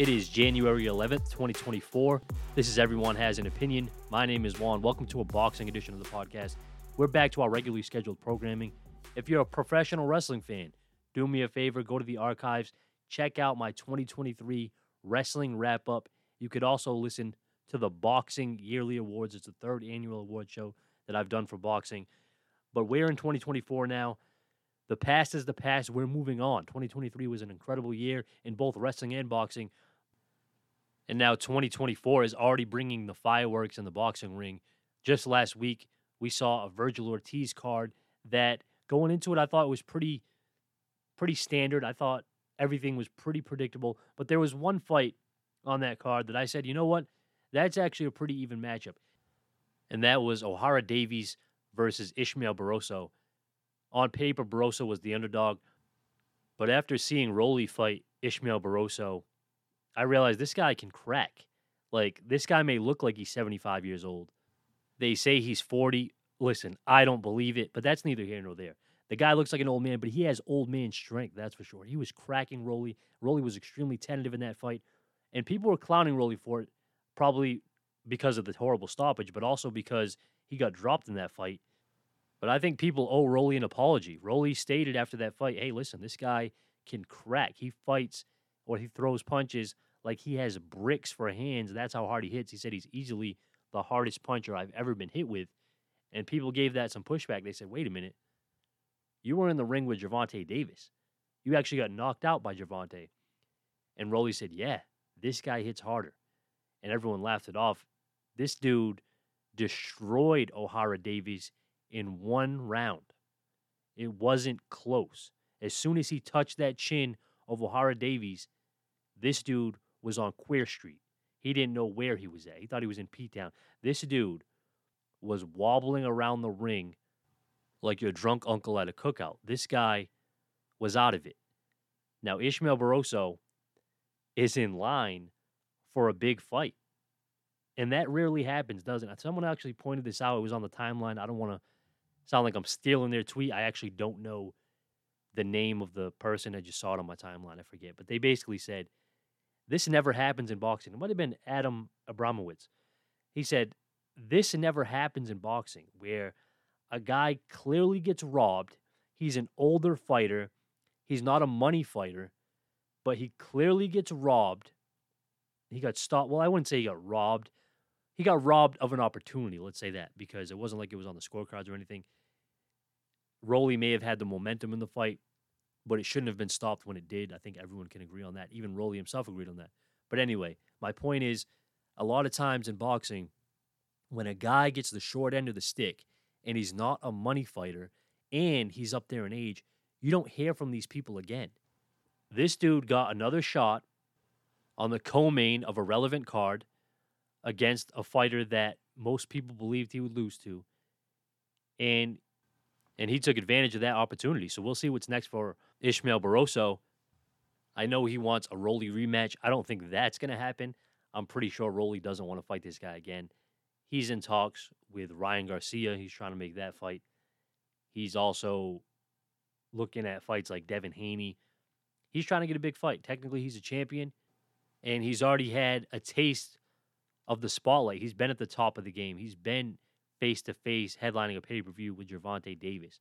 It is January 11th, 2024. This is Everyone Has an Opinion. My name is Juan. Welcome to a boxing edition of the podcast. We're back to our regularly scheduled programming. If you're a professional wrestling fan, do me a favor, go to the archives, check out my 2023 wrestling wrap up. You could also listen to the Boxing Yearly Awards. It's the third annual award show that I've done for boxing. But we're in 2024 now. The past is the past. We're moving on. 2023 was an incredible year in both wrestling and boxing. And now 2024 is already bringing the fireworks in the boxing ring. Just last week, we saw a Vergil Ortiz card that going into it, I thought was pretty, pretty standard. I thought everything was pretty predictable. But there was one fight on that card that I said, you know what? That's actually a pretty even matchup. And that was Ohara Davies versus Ishmael Barroso. On paper, Barroso was the underdog. But after seeing Rolly fight Ishmael Barroso, I realized this guy can crack. Like, this guy may look like he's 75 years old. They say he's 40. Listen, I don't believe it, but that's neither here nor there. The guy looks like an old man, but he has old man strength, that's for sure. He was cracking Rolly. Rolly was extremely tentative in that fight. And people were clowning Rolly for it, probably because of the horrible stoppage, but also because he got dropped in that fight. But I think people owe Rolly an apology. Rolly stated after that fight, hey, listen, this guy can crack. He fights or he throws punches like he has bricks for hands. That's how hard he hits. He said he's easily the hardest puncher I've ever been hit with. And people gave that some pushback. They said, wait a minute. You were in the ring with Gervonta Davis. You actually got knocked out by Gervonta. And Rolly said, yeah, this guy hits harder. And everyone laughed it off. This dude destroyed Ohara Davies in one round. It wasn't close. As soon as he touched that chin of Ohara Davies, this dude was on Queer Street. He didn't know where he was at. He thought he was in P Town. This dude was wobbling around the ring like your drunk uncle at a cookout. This guy was out of it. Now, Ishmael Barroso is in line for a big fight. And that rarely happens, doesn't it? Someone actually pointed this out. It was on the timeline. I don't want to sound like I'm stealing their tweet. I actually don't know the name of the person. I just saw it on my timeline. I forget. But they basically said, this never happens in boxing. It might have been Adam Abramowitz. He said, this never happens in boxing where a guy clearly gets robbed. He's an older fighter. He's not a money fighter, but he clearly gets robbed. He got stopped. Well, I wouldn't say he got robbed. He got robbed of an opportunity, let's say that, because it wasn't like it was on the scorecards or anything. Rolly may have had the momentum in the fight, but it shouldn't have been stopped when it did. I think everyone can agree on that. Even Rolly himself agreed on that. But anyway, my point is a lot of times in boxing, when a guy gets the short end of the stick and he's not a money fighter and he's up there in age, you don't hear from these people again. This dude got another shot on the co-main of a relevant card against a fighter that most people believed he would lose to. And and he took advantage of that opportunity. So we'll see what's next for Ishmael Barroso. I know he wants a Rolly rematch. I don't think that's going to happen. I'm pretty sure Rolly doesn't want to fight this guy again. He's in talks with Ryan Garcia. He's trying to make that fight. He's also looking at fights like Devin Haney. He's trying to get a big fight. Technically, he's a champion, and he's already had a taste of the spotlight. He's been at the top of the game. He's been face to face headlining a pay per view with Gervonta Davis.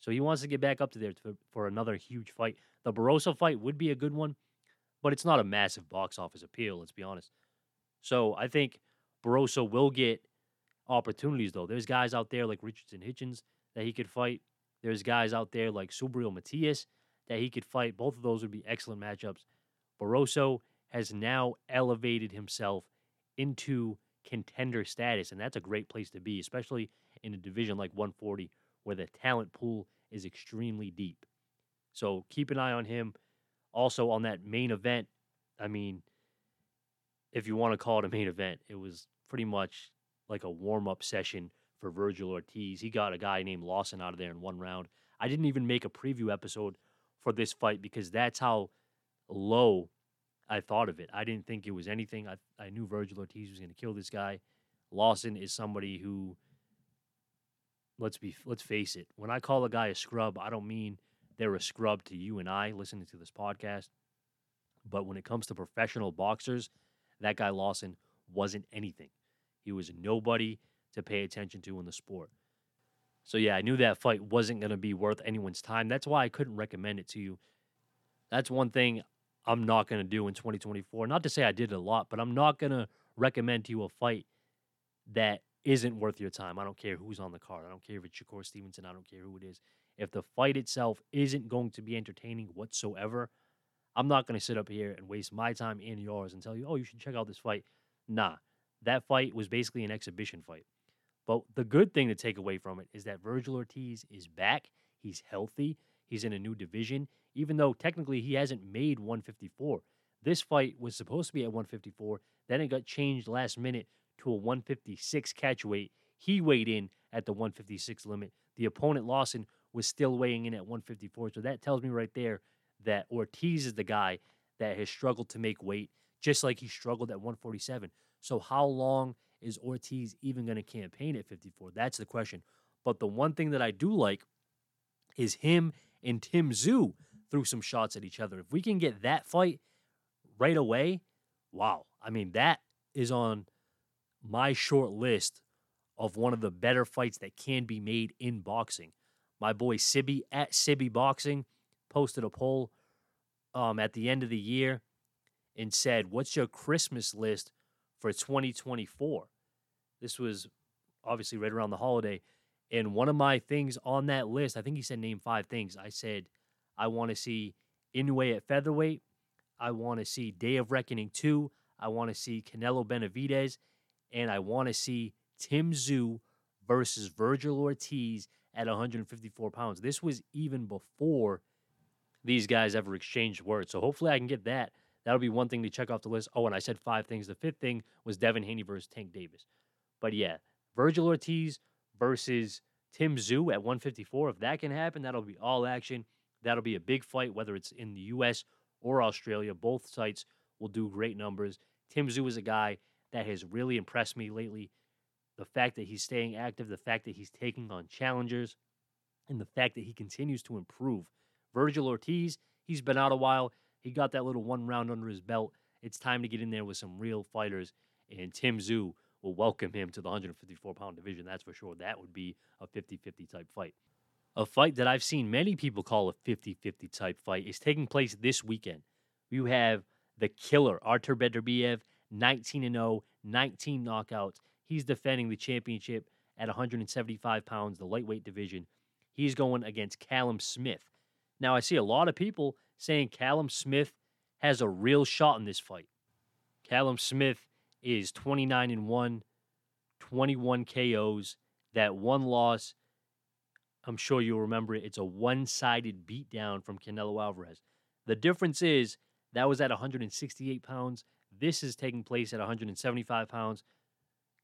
So he wants to get back up to there to, for another huge fight. The Barroso fight would be a good one, but it's not a massive box office appeal, let's be honest. So I think Barroso will get opportunities, though. There's guys out there like Richardson Hitchens that he could fight. There's guys out there like Subriel Matias that he could fight. Both of those would be excellent matchups. Barroso has now elevated himself into contender status, and that's a great place to be, especially in a division like 140 where the talent pool is extremely deep. So keep an eye on him. Also on that main event, I mean, if you want to call it a main event, it was pretty much like a warm up session for Vergil Ortiz. He got a guy named Lawson out of there in one round. I didn't even make a preview episode for this fight because that's how low I thought of it. I didn't think it was anything. I I knew Vergil Ortiz was going to kill this guy. Lawson is somebody who let's be let's face it. When I call a guy a scrub, I don't mean they're a scrub to you and I listening to this podcast. But when it comes to professional boxers, that guy Lawson wasn't anything. He was nobody to pay attention to in the sport. So yeah, I knew that fight wasn't going to be worth anyone's time. That's why I couldn't recommend it to you. That's one thing I'm not going to do in 2024. Not to say I did a lot, but I'm not going to recommend to you a fight that isn't worth your time. I don't care who's on the card. I don't care if it's Shakur Stevenson. I don't care who it is. If the fight itself isn't going to be entertaining whatsoever, I'm not going to sit up here and waste my time and yours and tell you, oh, you should check out this fight. Nah, that fight was basically an exhibition fight. But the good thing to take away from it is that Vergil Ortiz is back. He's healthy. He's in a new division, even though technically he hasn't made 154. This fight was supposed to be at 154. Then it got changed last minute to a 156 catch weight. He weighed in at the 156 limit. The opponent, Lawson, was still weighing in at 154. So that tells me right there that Ortiz is the guy that has struggled to make weight, just like he struggled at 147. So how long is Ortiz even going to campaign at 54? That's the question. But the one thing that I do like is him and Tim Tszyu threw some shots at each other. If we can get that fight right away, wow. I mean, that is on my short list of one of the better fights that can be made in boxing. My boy Sibby at Sibby Boxing posted a poll um, at the end of the year and said, What's your Christmas list for 2024? This was obviously right around the holiday. And one of my things on that list, I think he said name five things. I said, I want to see Inoue at featherweight. I want to see Day of Reckoning 2. I want to see Canelo Benavidez. And I want to see Tim Tszyu versus Vergil Ortiz at 154 pounds. This was even before these guys ever exchanged words. So hopefully I can get that. That'll be one thing to check off the list. Oh, and I said five things. The fifth thing was Devin Haney versus Tank Davis. But yeah, Vergil Ortiz versus Tim Tszyu at 154. If that can happen, that'll be all action. That'll be a big fight, whether it's in the U.S. or Australia. Both sites will do great numbers. Tim Tszyu is a guy that has really impressed me lately. The fact that he's staying active, the fact that he's taking on challengers, and the fact that he continues to improve. Vergil Ortiz, he's been out a while. He got that little one round under his belt. It's time to get in there with some real fighters. And Tim Tszyu will welcome him to the 154 pound division. That's for sure. That would be a 50 50 type fight. A fight that I've seen many people call a 50 50 type fight is taking place this weekend. You have the killer, Artur Beterbiev, 19 0, 19 knockouts. He's defending the championship at 175 pounds, the lightweight division. He's going against Callum Smith. Now, I see a lot of people saying Callum Smith has a real shot in this fight. Callum Smith is 29 and 1, 21 KOs. That one loss, I'm sure you'll remember it. It's a one sided beatdown from Canelo Alvarez. The difference is that was at 168 pounds. This is taking place at 175 pounds.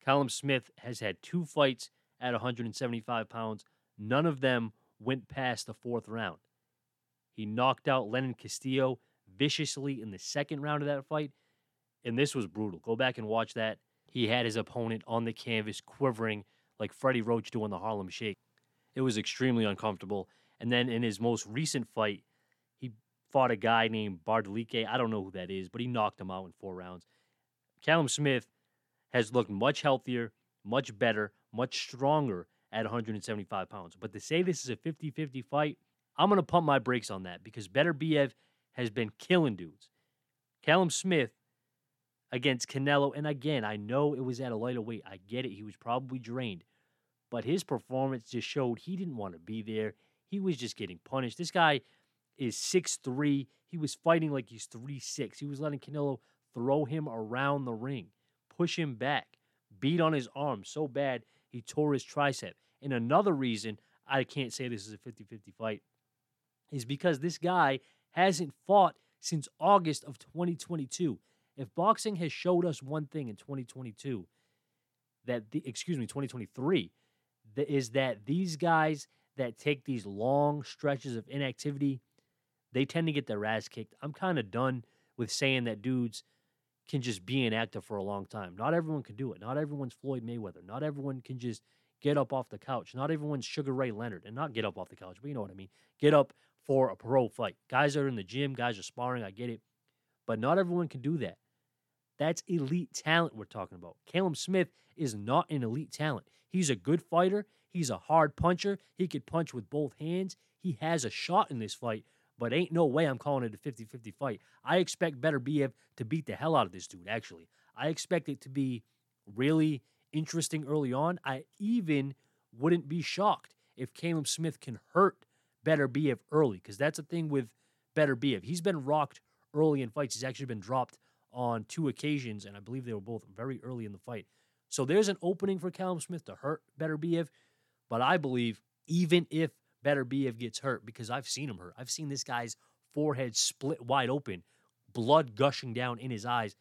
Callum Smith has had two fights at 175 pounds. None of them went past the fourth round. He knocked out Lenin Castillo viciously in the second round of that fight, and this was brutal. Go back and watch that. He had his opponent on the canvas quivering like Freddie Roach doing the Harlem Shake. It was extremely uncomfortable. And then in his most recent fight, he fought a guy named Bauderlique. I don't know who that is, but he knocked him out in four rounds. Callum Smith has looked much healthier, much better, much stronger at 175 pounds. But to say this is a 50 50 fight, I'm going to pump my brakes on that because Beterbiev has been killing dudes. Callum Smith against Canelo, and again, I know it was at a lighter weight. I get it. He was probably drained. But his performance just showed he didn't want to be there. He was just getting punished. This guy is six three. He was fighting like he's three six. He was letting Canelo throw him around the ring, push him back, beat on his arm so bad he tore his tricep. And another reason I can't say this is a 50 50 fight is because this guy hasn't fought since August of 2022. If boxing has showed us one thing in 2022, that the excuse me, 2023, that is that these guys that take these long stretches of inactivity, they tend to get their ass kicked. I'm kind of done with saying that dudes can just be inactive for a long time. Not everyone can do it. Not everyone's Floyd Mayweather. Not everyone can just get up off the couch. Not everyone's Sugar Ray Leonard, and not get up off the couch, but you know what I mean. Get up for a pro fight. Guys are in the gym, guys are sparring. I get it. but not everyone can do that. That's elite talent we're talking about. Callum Smith is not an elite talent. He's a good fighter. He's a hard puncher. He could punch with both hands. He has a shot in this fight, but ain't no way I'm calling it a 50 50 fight. I expect Beterbiev to beat the hell out of this dude, actually. I expect it to be really interesting early on. I even wouldn't be shocked if Callum Smith can hurt Beterbiev early, because that's the thing with Beterbiev. He's been rocked early in fights. He's actually been dropped on two occasions, and I believe they were both very early in the fight. So there's an opening for Callum Smith to hurt Beterbiev, but I believe even if Beterbiev gets hurt, because I've seen him hurt, I've seen this guy's forehead split wide open, blood gushing down in his eyes.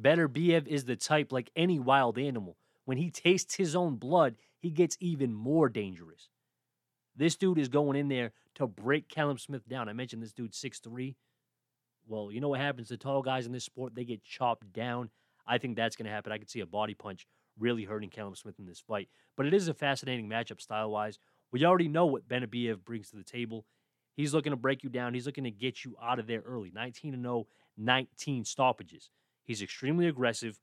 Beterbiev is the type like any wild animal. When he tastes his own blood, he gets even more dangerous. This dude is going in there to break Callum Smith down. I mentioned this dude six three. Well, you know what happens to tall guys in this sport? They get chopped down. I think that's going to happen. I could see a body punch really hurting Callum Smith in this fight. But it is a fascinating matchup style wise. We already know what Beterbiev brings to the table. He's looking to break you down. He's looking to get you out of there early. 19 0, 19 stoppages. He's extremely aggressive,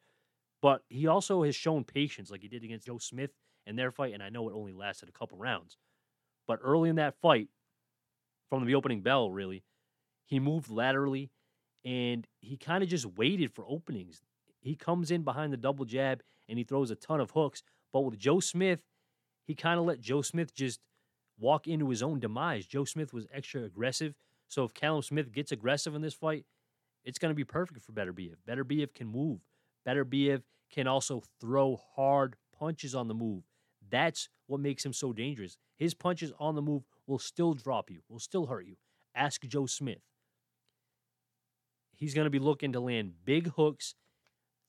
but he also has shown patience like he did against Joe Smith in their fight. And I know it only lasted a couple rounds. But early in that fight, from the opening bell, really, he moved laterally and he kind of just waited for openings. He comes in behind the double jab and he throws a ton of hooks. But with Joe Smith, he kind of let Joe Smith just walk into his own demise. Joe Smith was extra aggressive. So if Callum Smith gets aggressive in this fight, it's going to be perfect for Beterbiev. Beterbiev can move. Better Beterbiev can also throw hard punches on the move. That's what makes him so dangerous. His punches on the move will still drop you, will still hurt you. Ask Joe Smith he's going to be looking to land big hooks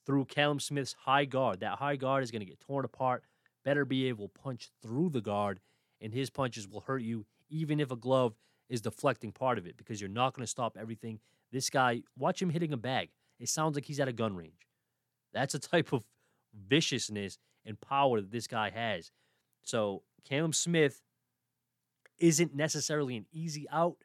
through Callum Smith's high guard. That high guard is going to get torn apart. Beterbiev will punch through the guard, and his punches will hurt you, even if a glove is deflecting part of it, because you're not going to stop everything. This guy, watch him hitting a bag. It sounds like he's at a gun range. That's a type of viciousness and power that this guy has. So, Callum Smith isn't necessarily an easy out,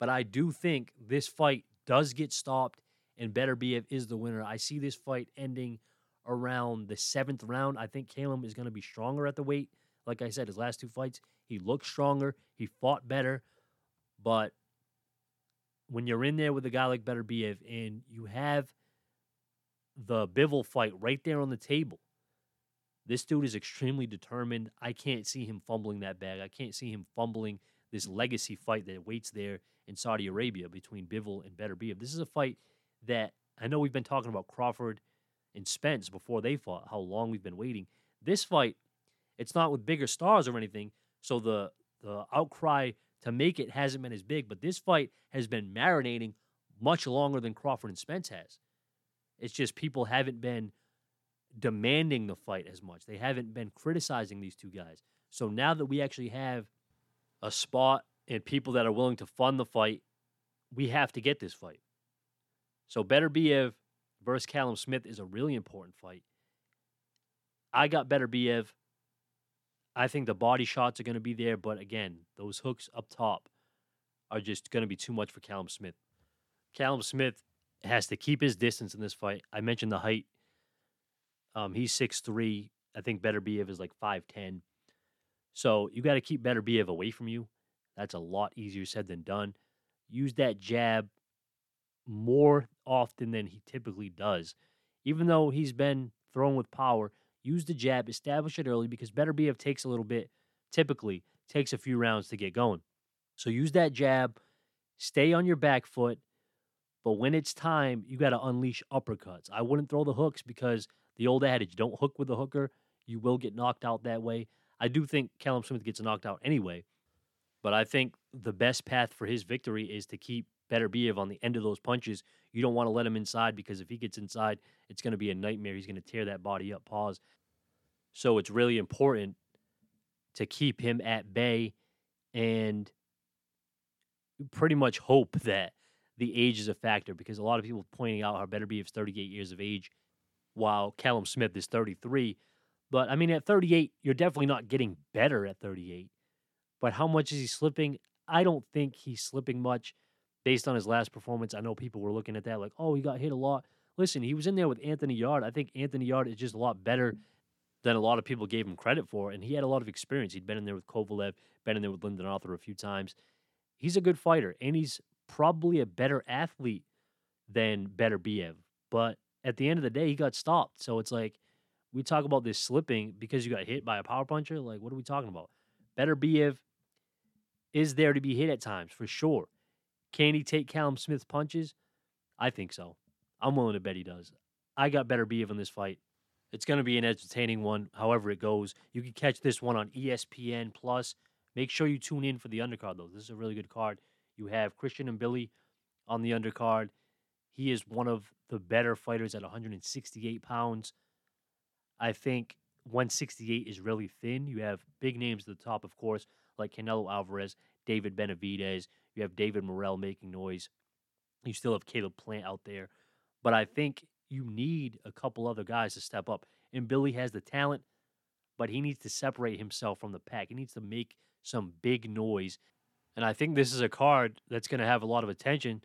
but I do think this fight does get stopped and Beterbiev is the winner. I see this fight ending around the seventh round. I think Callum is going to be stronger at the weight. Like I said, his last two fights, he looked stronger. He fought better. But when you're in there with a guy like Beterbiev and you have the Bivol fight right there on the table, this dude is extremely determined. I can't see him fumbling that bag. I can't see him fumbling this legacy fight that waits there in Saudi Arabia between Bivol and Better Beterbiev. This is a fight that I know we've been talking about Crawford and Spence before they fought, how long we've been waiting. This fight, it's not with bigger stars or anything, so the the outcry to make it hasn't been as big, but this fight has been marinating much longer than Crawford and Spence has. It's just people haven't been demanding the fight as much. They haven't been criticizing these two guys. So now that we actually have a spot and people that are willing to fund the fight, we have to get this fight. So Beterbiev versus Callum Smith is a really important fight. I got Beterbiev. I think the body shots are going to be there, but again, those hooks up top are just going to be too much for Callum Smith. Callum Smith has to keep his distance in this fight. I mentioned the height. Um, he's six three. I think Beterbiev is like 5'10. So you got to keep better Beterbiev away from you. That's a lot easier said than done. Use that jab more often than he typically does. Even though he's been thrown with power, use the jab, establish it early because better Beterbiev takes a little bit, typically takes a few rounds to get going. So use that jab, stay on your back foot, but when it's time, you got to unleash uppercuts. I wouldn't throw the hooks because the old adage, don't hook with a hooker, you will get knocked out that way. I do think Callum Smith gets knocked out anyway, but I think the best path for his victory is to keep Better Beterbiev on the end of those punches. You don't want to let him inside because if he gets inside, it's going to be a nightmare. He's going to tear that body up. Pause. So it's really important to keep him at bay and pretty much hope that the age is a factor because a lot of people pointing out how Better Beterbiev's 38 years of age while Callum Smith is 33. But I mean, at 38, you're definitely not getting better at 38. But how much is he slipping? I don't think he's slipping much. based on his last performance. I know people were looking at that like, oh, he got hit a lot. Listen, he was in there with Anthony Yarde. I think Anthony Yarde is just a lot better than a lot of people gave him credit for, and he had a lot of experience. He'd been in there with Kovalev, been in there with Lyndon Arthur a few times. He's a good fighter, and he's probably a better athlete than Beterbiev. But at the end of the day, he got stopped. So it's like we talk about this slipping because you got hit by a power puncher. Like, what are we talking about? Beterbiev is there to be hit at times for sure. Can he take Callum Smith's punches? I think so. I'm willing to bet he does. I got Beterbiev in this fight. It's going to be an entertaining one, however it goes. You can catch this one on ESPN Plus. Make sure you tune in for the undercard, though. This is a really good card. You have Christian Mbilli on the undercard. He is one of the better fighters at 168 pounds. I think 168 is really thin. You have big names at the top, of course, like Canelo Alvarez, David Benavidez. You have David Morrell making noise. You still have Caleb Plant out there. But I think you need a couple other guys to step up. And Mbilli has the talent, but he needs to separate himself from the pack. He needs to make some big noise. And I think this is a card that's going to have a lot of attention.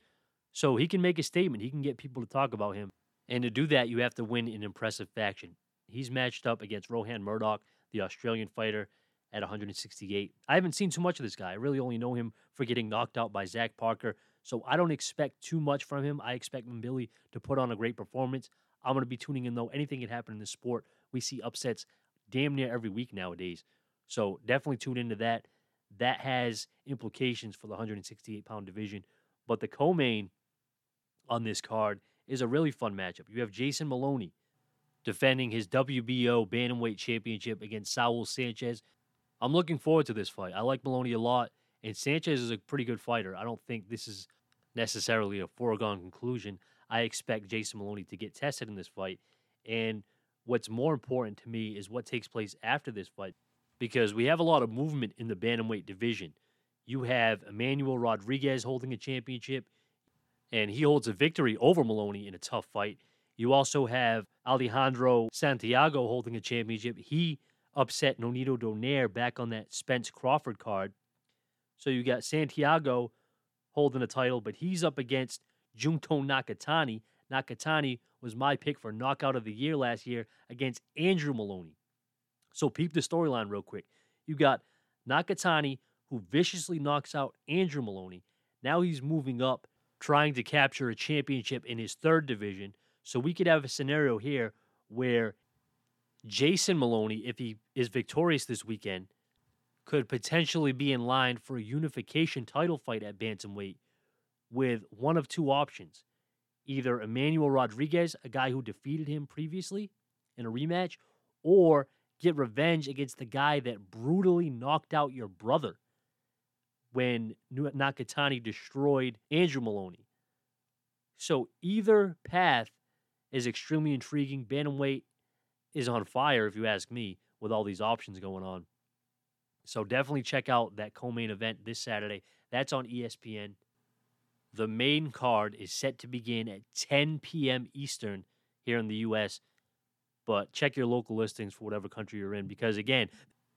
So he can make a statement. He can get people to talk about him. And to do that, you have to win in impressive fashion. He's matched up against Rohan Murdoch, the Australian fighter, at 168. I haven't seen too much of this guy. I really only know him for getting knocked out by Zach Parker. So I don't expect too much from him. I expect Mbilli to put on a great performance. I'm going to be tuning in, though. Anything can happen in this sport. We see upsets damn near every week nowadays. So definitely tune into that. That has implications for the 168 pound division. But the co main on this card is a really fun matchup. You have Jason Moloney defending his WBO Bantamweight Championship against Saul Sanchez. I'm looking forward to this fight. I like Moloney a lot, and Sanchez is a pretty good fighter. I don't think this is necessarily a foregone conclusion. I expect Jason Moloney to get tested in this fight. And what's more important to me is what takes place after this fight because we have a lot of movement in the Bantamweight division. You have Emmanuel Rodriguez holding a championship, and he holds a victory over Moloney in a tough fight. You also have Alejandro Santiago holding a championship. He upset Nonito Donaire back on that Spence Crawford card. So you got Santiago holding a title, but he's up against Junto Nakatani. Nakatani was my pick for knockout of the year last year against Andrew Moloney. So peep the storyline real quick. You got Nakatani who viciously knocks out Andrew Moloney. Now he's moving up, trying to capture a championship in his third division. So we could have a scenario here where Jason Moloney, if he is victorious this weekend, could potentially be in line for a unification title fight at Bantamweight with one of two options. Either Emmanuel Rodriguez, a guy who defeated him previously in a rematch, or get revenge against the guy that brutally knocked out your brother when Nakatani destroyed Andrew Moloney. So either path is extremely intriguing. Bantamweight is on fire, if you ask me, with all these options going on. So definitely check out that co-main event this Saturday. That's on ESPN. The main card is set to begin at 10 p.m. Eastern here in the U.S. But check your local listings for whatever country you're in because again,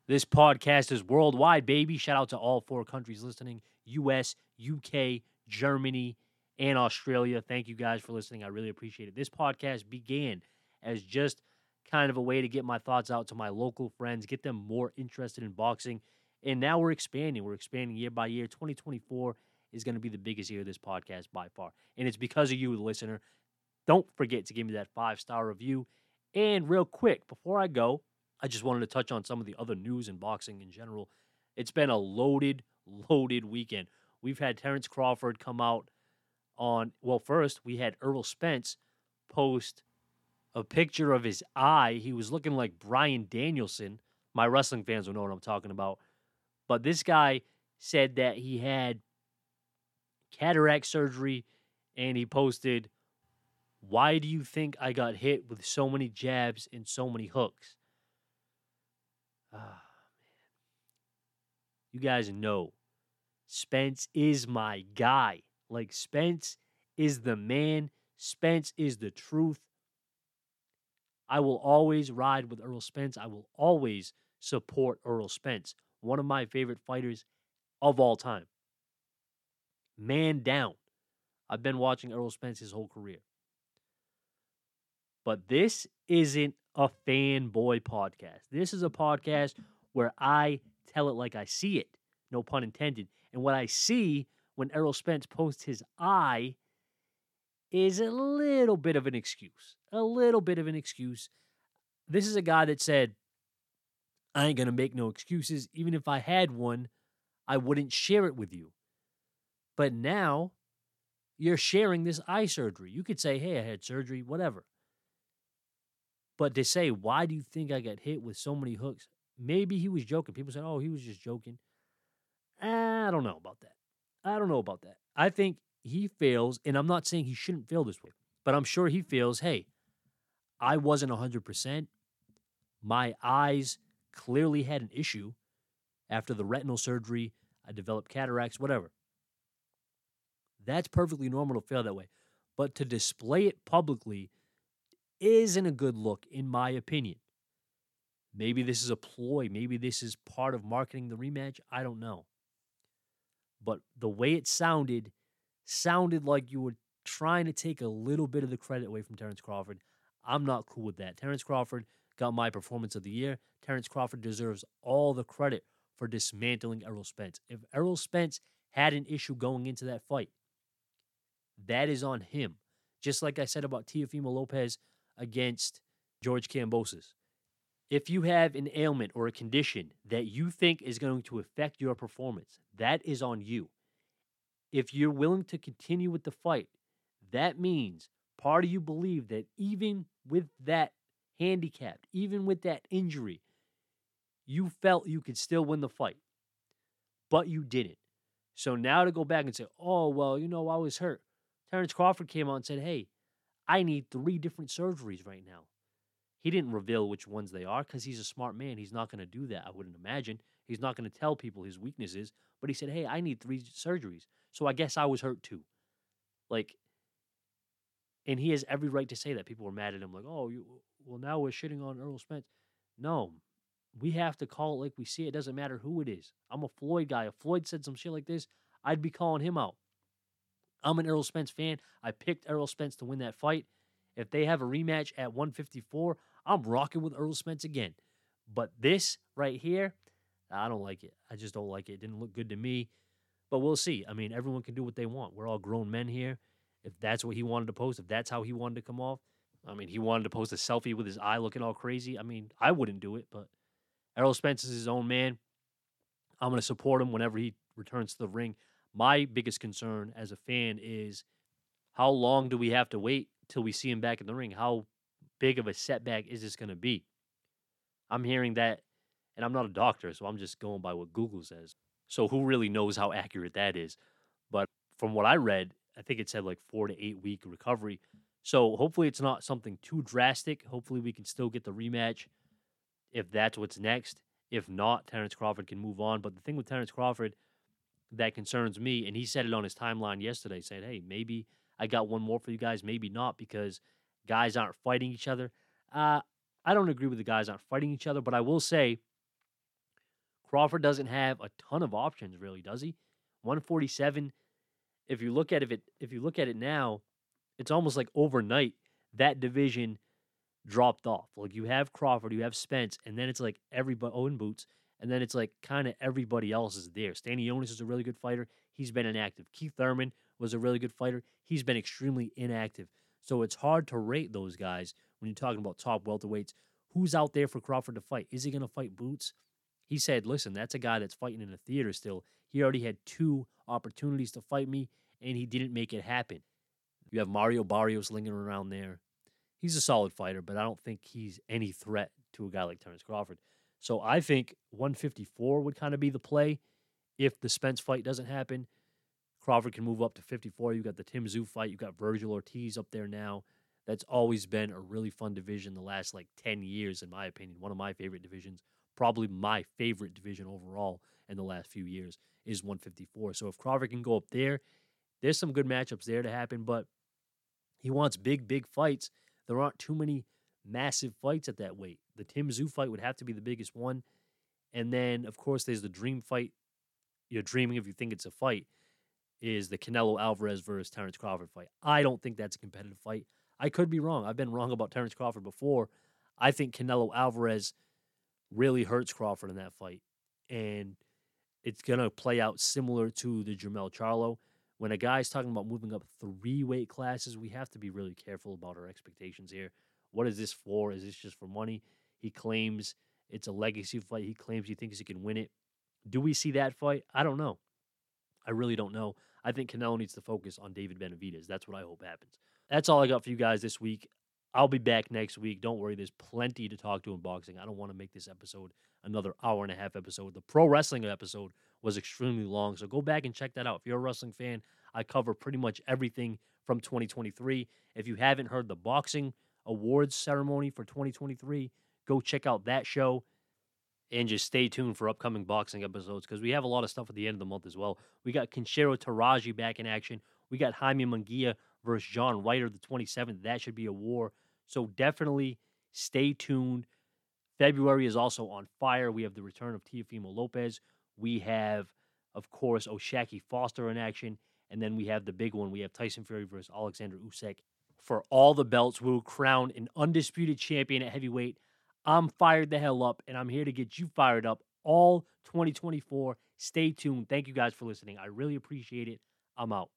this podcast is worldwide, baby. Shout out to all four countries listening: U.S., U.K., Germany, and Australia. Thank you guys for listening. I really appreciate it. This podcast began as just kind of a way to get my thoughts out to my local friends, get them more interested in boxing. And now we're expanding. We're expanding year by year. 2024 is going to be the biggest year of this podcast by far. And it's because of you, the listener. Don't forget to give me that five star review. And real quick, before I go, I just wanted to touch on some of the other news in boxing in general. It's been a loaded, loaded weekend. We've had Terrence Crawford come out on, well, first, we had Errol Spence post a picture of his eye. He was looking like Bryan Danielson. My wrestling fans will know what I'm talking about. But this guy said that he had cataract surgery and he posted, Why do you think I got hit with so many jabs and so many hooks? Ah, man. You guys know Spence is my guy. Like, Spence is the man. Spence is the truth. I will always ride with Errol Spence. I will always support Errol Spence, one of my favorite fighters of all time. Man down. I've been watching Errol Spence his whole career. But this isn't a fanboy podcast. This is a podcast where I tell it like I see it, no pun intended. And what I see when Errol Spence posts his eye is a little bit of an excuse. A little bit of an excuse. This is a guy that said, I ain't going to make no excuses. Even if I had one, I wouldn't share it with you. But now you're sharing this eye surgery. You could say, hey, I had surgery, whatever. But to say, why do you think I got hit with so many hooks? Maybe he was joking. People said, oh, he was just joking. Ah, I don't know about that. I don't know about that. I think he fails, and I'm not saying he shouldn't fail this way, but I'm sure he feels, hey, I wasn't 100%. My eyes clearly had an issue after the retinal surgery. I developed cataracts, whatever. That's perfectly normal to feel that way. But to display it publicly isn't a good look, in my opinion. Maybe this is a ploy. Maybe this is part of marketing the rematch. I don't know. But the way it sounded, sounded like you were trying to take a little bit of the credit away from Terrence Crawford. I'm not cool with that. Terrence Crawford got my performance of the year. Terrence Crawford deserves all the credit for dismantling Errol Spence. If Errol Spence had an issue going into that fight, that is on him. Just like I said about Teofimo Lopez against George Kambosos. If you have an ailment or a condition that you think is going to affect your performance, that is on you. If you're willing to continue with the fight, that means part of you believe that even with that handicap, even with that injury, you felt you could still win the fight, but you didn't. So now to go back and say, oh, well, you know, I was hurt. Terrence Crawford came out and said, hey, I need three different surgeries right now. He didn't reveal which ones they are because he's a smart man. He's not going to do that, I wouldn't imagine. He's not going to tell people his weaknesses, but he said, hey, I need three surgeries. So I guess I was hurt too. Like, and he has every right to say that. People were mad at him, like, oh, you, well, now we're shitting on Errol Spence. No, we have to call it like we see it. It doesn't matter who it is. I'm a Floyd guy. If Floyd said some shit like this, I'd be calling him out. I'm an Errol Spence fan. I picked Errol Spence to win that fight. If they have a rematch at 154, I'm rocking with Errol Spence again. But this right here, I don't like it. I just don't like it. It didn't look good to me. But we'll see. I mean, everyone can do what they want. We're all grown men here. If that's what he wanted to post, if that's how he wanted to come off, I mean, he wanted to post a selfie with his eye looking all crazy. I mean, I wouldn't do it, but Errol Spence is his own man. I'm going to support him whenever he returns to the ring. My biggest concern as a fan is how long do we have to wait till we see him back in the ring? How big of a setback is this going to be? I'm hearing that, and I'm not a doctor, so I'm just going by what Google says. So who really knows how accurate that is? But from what I read, I think it said like four to eight week recovery. So hopefully it's not something too drastic. Hopefully we can still get the rematch if that's what's next. If not, Terrence Crawford can move on. But the thing with Terrence Crawford that concerns me, and he said it on his timeline yesterday, said, hey, maybe I got one more for you guys, maybe not, because guys aren't fighting each other. Uh, I don't agree with the guys aren't fighting each other, but I will say Crawford doesn't have a ton of options, really, does he? 147. If you look at it, if you look at it now, it's almost like overnight that division dropped off. Like you have Crawford, you have Spence, and then it's like everybody Owen Boots, and then it's like kind of everybody else is there. Stanley Stanionis is a really good fighter. He's been inactive. Keith Thurman was a really good fighter. He's been extremely inactive. So it's hard to rate those guys when you're talking about top welterweights. Who's out there for Crawford to fight? Is he going to fight Boots? He said, listen, that's a guy that's fighting in a theater still. He already had two opportunities to fight me, and he didn't make it happen. You have Mario Barrios lingering around there. He's a solid fighter, but I don't think he's any threat to a guy like Terrence Crawford. So I think 154 would kind of be the play if the Spence fight doesn't happen. Crawford can move up to 54. You got the Tim Tszyu fight. You got Vergil Ortiz up there now. That's always been a really fun division the last like 10 years, in my opinion. One of my favorite divisions, probably my favorite division overall in the last few years, is 154. So if Crawford can go up there, there's some good matchups there to happen, but he wants big, big fights. There aren't too many massive fights at that weight. The Tim Tszyu fight would have to be the biggest one. And then, of course, there's the dream fight. You're dreaming if you think it's a fight. Is the Canelo Alvarez versus Terrence Crawford fight. I don't think that's a competitive fight. I could be wrong. I've been wrong about Terrence Crawford before. I think Canelo Alvarez really hurts Crawford in that fight. And it's going to play out similar to the Jermell Charlo. When a guy's talking about moving up three weight classes, we have to be really careful about our expectations here. What is this for? Is this just for money? He claims it's a legacy fight. He claims he thinks he can win it. Do we see that fight? I don't know. I really don't know. I think Canelo needs to focus on David Benavidez. That's what I hope happens. That's all I got for you guys this week. I'll be back next week. Don't worry, there's plenty to talk to in boxing. I don't want to make this episode another hour and a half episode. The pro wrestling episode was extremely long, so go back and check that out. If you're a wrestling fan, I cover pretty much everything from 2023. If you haven't heard the boxing awards ceremony for 2023, go check out that show and just stay tuned for upcoming boxing episodes because we have a lot of stuff at the end of the month as well. We got Kenshiro Teraji back in action. We got Jaime Munguia versus John Ryder the 27th. That should be a war. So definitely stay tuned. February is also on fire. We have the return of Teofimo Lopez. We have, of course, O'Shaquie Foster in action. And then we have the big one. We have Tyson Fury versus Alexander Usyk for all the belts. We will crown an undisputed champion at heavyweight. I'm fired the hell up, and I'm here to get you fired up all 2024. Stay tuned. Thank you guys for listening. I really appreciate it. I'm out.